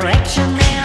direction.